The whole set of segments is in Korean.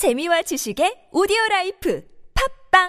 재미와 지식의 오디오 라이프 팝빵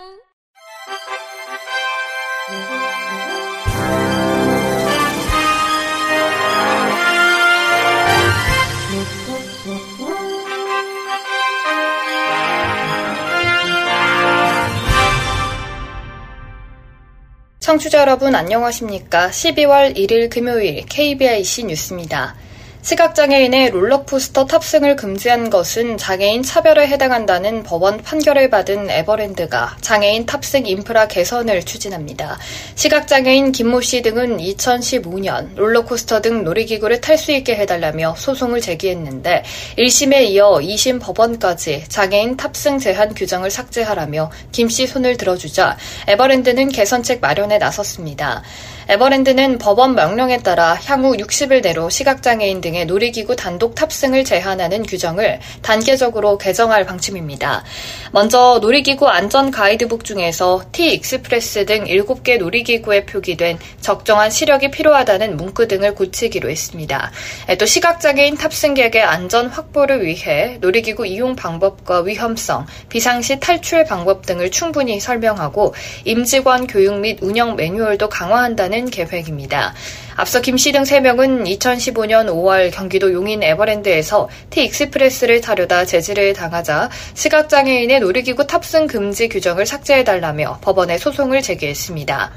청취자 여러분 안녕하십니까? 12월 1일 금요일 KBIC 뉴스입니다. 시각장애인의 롤러코스터 탑승을 금지한 것은 장애인 차별에 해당한다는 법원 판결을 받은 에버랜드가 장애인 탑승 인프라 개선을 추진합니다. 시각장애인 김모 씨 등은 2015년 롤러코스터 등 놀이기구를 탈 수 있게 해달라며 소송을 제기했는데 1심에 이어 2심 법원까지 장애인 탑승 제한 규정을 삭제하라며 김 씨 손을 들어주자 에버랜드는 개선책 마련에 나섰습니다. 에버랜드는 법원 명령에 따라 향후 60일 내로 시각장애인 등의 놀이기구 단독 탑승을 제한하는 규정을 단계적으로 개정할 방침입니다. 먼저 놀이기구 안전 가이드북 중에서 T-Express 등 7개 놀이기구에 표기된 적정한 시력이 필요하다는 문구 등을 고치기로 했습니다. 또 시각장애인 탑승객의 안전 확보를 위해 놀이기구 이용 방법과 위험성, 비상시 탈출 방법 등을 충분히 설명하고 임직원 교육 및 운영 매뉴얼도 강화한다는 계획입니다. 앞서 김 씨 등 3명은 2015년 5월 경기도 용인 에버랜드에서 T-익스프레스를 타려다 제지를 당하자 시각장애인의 놀이기구 탑승 금지 규정을 삭제해달라며 법원에 소송을 제기했습니다.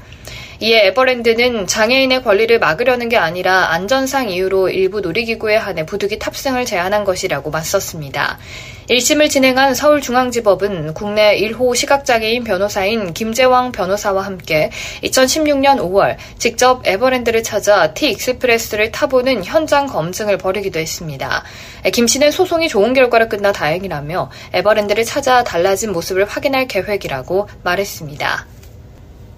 이에 에버랜드는 장애인의 권리를 막으려는 게 아니라 안전상 이유로 일부 놀이기구에 한해 부득이 탑승을 제한한 것이라고 맞섰습니다. 1심을 진행한 서울중앙지법은 국내 1호 시각장애인 변호사인 김재왕 변호사와 함께 2016년 5월 직접 에버랜드를 찾아 T-익스프레스를 타보는 현장 검증을 벌이기도 했습니다. 김 씨는 소송이 좋은 결과로 끝나 다행이라며 에버랜드를 찾아 달라진 모습을 확인할 계획이라고 말했습니다.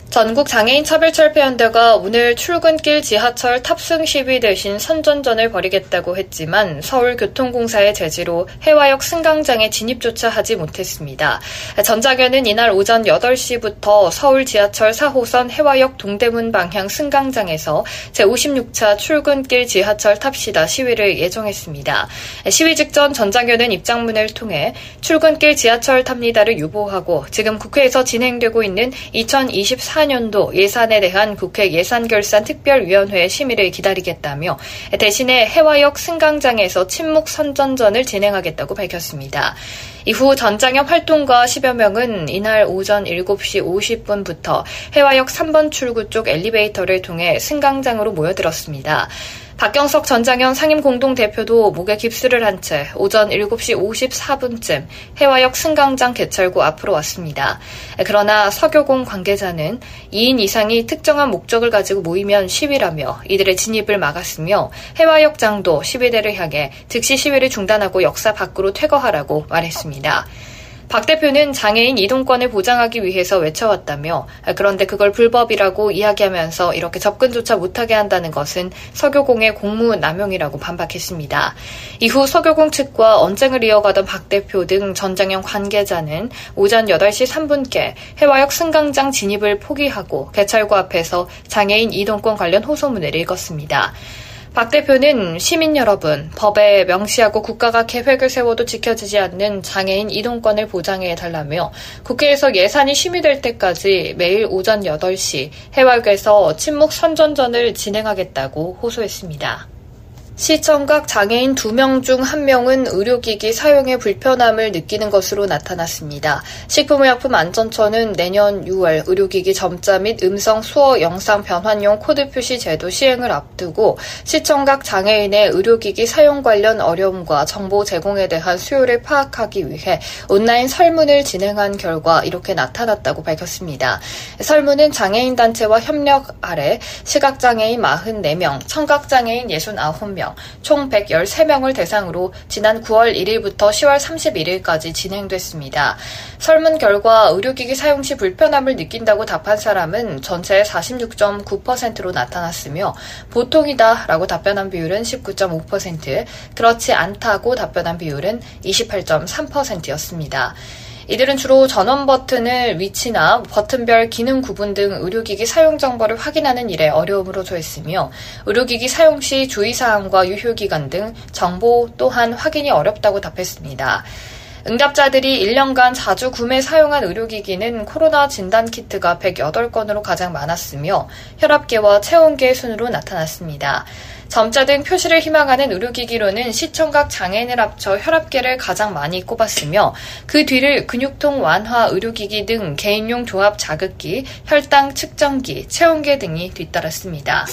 전국 장애인 차별철폐연대가 오늘 출근길 지하철 탑승 시위 대신 선전전을 벌이겠다고 했지만 서울교통공사의 제지로 해화역 승강장에 진입조차 하지 못했습니다. 전장현은 이날 오전 8시부터 서울 지하철 4호선 해화역 동대문 방향 승강장에서 제56차 출근길 지하철 탑시다 시위를 예정했습니다. 시위 직전 전장현은 입장문을 통해 출근길 지하철 탑니다를 유보하고 지금 국회에서 진행되고 있는 2024 2014년도 예산에 대한 국회 예산결산특별위원회 심의를 기다리겠다며 대신에 해화역 승강장에서 침묵 선전전을 진행하겠다고 밝혔습니다. 이후 전장협 활동가 10여 명은 이날 오전 7시 50분부터 해화역 3번 출구 쪽 엘리베이터를 통해 승강장으로 모여들었습니다. 박경석 전장현 상임공동대표도 목에 깁스를 한 채 오전 7시 54분쯤 해화역 승강장 개찰구 앞으로 왔습니다. 그러나 서교공 관계자는 2인 이상이 특정한 목적을 가지고 모이면 시위라며 이들의 진입을 막았으며 해화역장도 시위대를 향해 즉시 시위를 중단하고 역사 밖으로 퇴거하라고 말했습니다. 박 대표는 장애인 이동권을 보장하기 위해서 외쳐왔다며 그런데 그걸 불법이라고 이야기하면서 이렇게 접근조차 못하게 한다는 것은 서교공의 공무 남용이라고 반박했습니다. 이후 서교공 측과 언쟁을 이어가던 박 대표 등 전장형 관계자는 오전 8시 3분께 해화역 승강장 진입을 포기하고 개찰구 앞에서 장애인 이동권 관련 호소문을 읽었습니다. 박 대표는 시민 여러분, 법에 명시하고 국가가 계획을 세워도 지켜지지 않는 장애인 이동권을 보장해 달라며 국회에서 예산이 심의될 때까지 매일 오전 8시 혜화역에서 침묵 선전전을 진행하겠다고 호소했습니다. 시 청각 장애인 2명 중 1명은 의료기기 사용에 불편함을 느끼는 것으로 나타났습니다. 식품의약품안전처는 내년 6월 의료기기 점자 및 음성 수어 영상 변환용 코드 표시 제도 시행을 앞두고 시청각 장애인의 의료기기 사용 관련 어려움과 정보 제공에 대한 수요를 파악하기 위해 온라인 설문을 진행한 결과 이렇게 나타났다고 밝혔습니다. 설문은 장애인 단체와 협력 아래 시각장애인 44명, 청각장애인 69 명, 총 113명을 대상으로 지난 9월 1일부터 10월 31일까지 진행됐습니다. 설문 결과 의료기기 사용 시 불편함을 느낀다고 답한 사람은 전체의 46.9%로 나타났으며 보통이다 라고 답변한 비율은 19.5%, 그렇지 않다고 답변한 비율은 28.3%였습니다. 이들은 주로 전원 버튼을 위치나 버튼별 기능 구분 등 의료기기 사용 정보를 확인하는 일에 어려움으로 조했으며 의료기기 사용 시 주의사항과 유효기간 등 정보 또한 확인이 어렵다고 답했습니다. 응답자들이 1년간 자주 구매 사용한 의료기기는 코로나 진단키트가 108건으로 가장 많았으며 혈압계와 체온계 순으로 나타났습니다. 점자 등 표시를 희망하는 의료기기로는 시청각 장애인을 합쳐 혈압계를 가장 많이 꼽았으며 그 뒤를 근육통 완화 의료기기 등 개인용 조합 자극기, 혈당 측정기, 체온계 등이 뒤따랐습니다.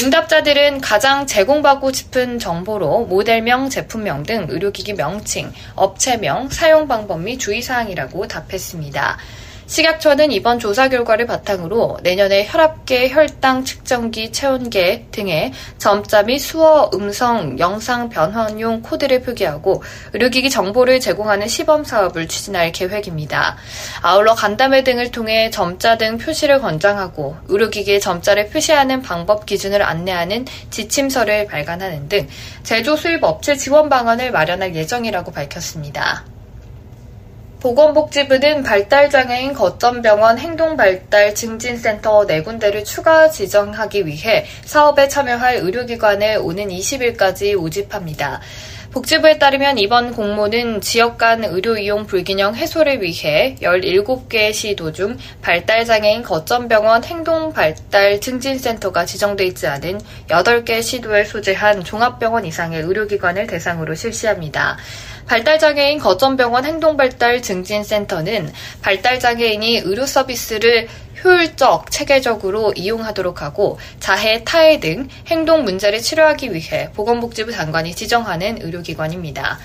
응답자들은 가장 제공받고 싶은 정보로 모델명, 제품명 등 의료기기 명칭, 업체명, 사용 방법 및 주의사항이라고 답했습니다. 식약처는 이번 조사 결과를 바탕으로 내년에 혈압계, 혈당 측정기, 체온계 등의 점자 및 수어, 음성, 영상 변환용 코드를 표기하고 의료기기 정보를 제공하는 시범 사업을 추진할 계획입니다. 아울러 간담회 등을 통해 점자 등 표시를 권장하고 의료기기의 점자를 표시하는 방법 기준을 안내하는 지침서를 발간하는 등 제조 수입 업체 지원 방안을 마련할 예정이라고 밝혔습니다. 보건복지부는 발달장애인 거점병원 행동발달 증진센터 4군데를 추가 지정하기 위해 사업에 참여할 의료기관을 오는 20일까지 모집합니다. 복지부에 따르면 이번 공모는 지역 간 의료 이용 불균형 해소를 위해 17개 시도 중 발달장애인 거점병원 행동발달 증진센터가 지정돼 있지 않은 8개 시도에 소재한 종합병원 이상의 의료기관을 대상으로 실시합니다. 발달장애인 거점병원 행동발달 증진센터는 발달장애인이 의료 서비스를 효율적, 체계적으로 이용하도록 하고 자해, 타해 등 행동 문제를 치료하기 위해 보건복지부 장관이 지정하는 의료기관입니다.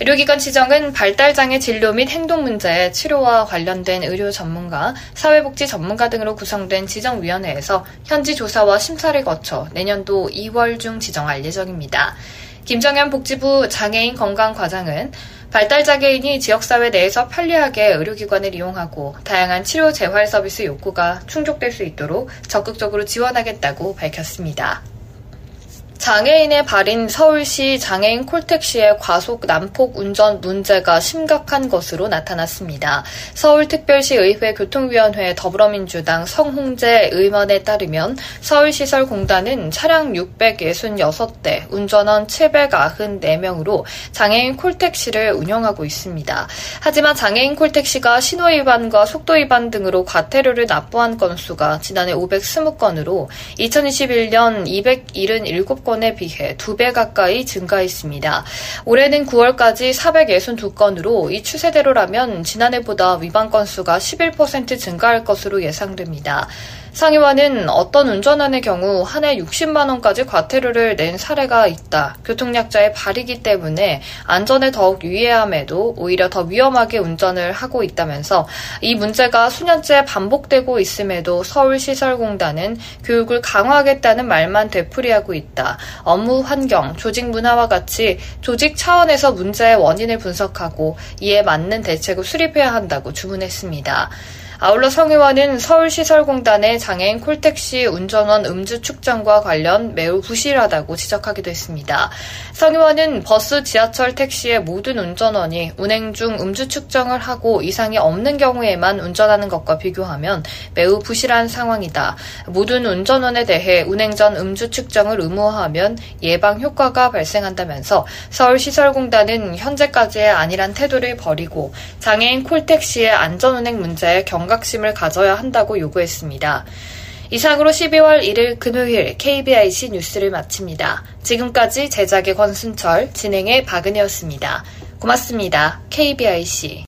의료기관 지정은 발달장애 진료 및 행동 문제의 치료와 관련된 의료 전문가, 사회복지 전문가 등으로 구성된 지정위원회에서 현지 조사와 심사를 거쳐 내년도 2월 중 지정할 예정입니다. 김정현 복지부 장애인 건강과장은 발달 장애인이 지역사회 내에서 편리하게 의료기관을 이용하고 다양한 치료 재활 서비스 욕구가 충족될 수 있도록 적극적으로 지원하겠다고 밝혔습니다. 장애인의 발인 서울시 장애인 콜택시의 과속 난폭 운전 문제가 심각한 것으로 나타났습니다. 서울특별시 의회 교통위원회 더불어민주당 성홍재 의원에 따르면 서울시설공단은 차량 666대, 운전원 794명으로 장애인 콜택시를 운영하고 있습니다. 하지만 장애인 콜택시가 신호 위반과 속도 위반 등으로 과태료를 납부한 건수가 지난해 520건으로 2021년 277건 건에 비해 2배 가까이 증가했습니다. 올해는 9월까지 462건으로 이 추세대로라면 지난해보다 위반 건수가 11% 증가할 것으로 예상됩니다. 상의원은 어떤 운전원의 경우 한 해 60만 원까지 과태료를 낸 사례가 있다. 교통약자의 발이기 때문에 안전에 더욱 유의함에도 오히려 더 위험하게 운전을 하고 있다면서 이 문제가 수년째 반복되고 있음에도 서울시설공단은 교육을 강화하겠다는 말만 되풀이하고 있다. 업무 환경, 조직 문화와 같이 조직 차원에서 문제의 원인을 분석하고 이에 맞는 대책을 수립해야 한다고 주문했습니다. 아울러 성의원은 서울시설공단의 장애인 콜택시 운전원 음주 측정과 관련 매우 부실하다고 지적하기도 했습니다. 성의원은 버스, 지하철, 택시의 모든 운전원이 운행 중 음주 측정을 하고 이상이 없는 경우에만 운전하는 것과 비교하면 매우 부실한 상황이다. 모든 운전원에 대해 운행 전 음주 측정을 의무화하면 예방 효과가 발생한다면서 서울시설공단은 현재까지의 안일한 태도를 버리고 장애인 콜택시의 안전운행 문제에 경각 경각심을 가져야 한다고 요구했습니다. 이상으로 12월 1일 금요일 KBIC 뉴스를 마칩니다. 지금까지 제작의 권순철, 진행의 박은혜였습니다. 고맙습니다. KBIC.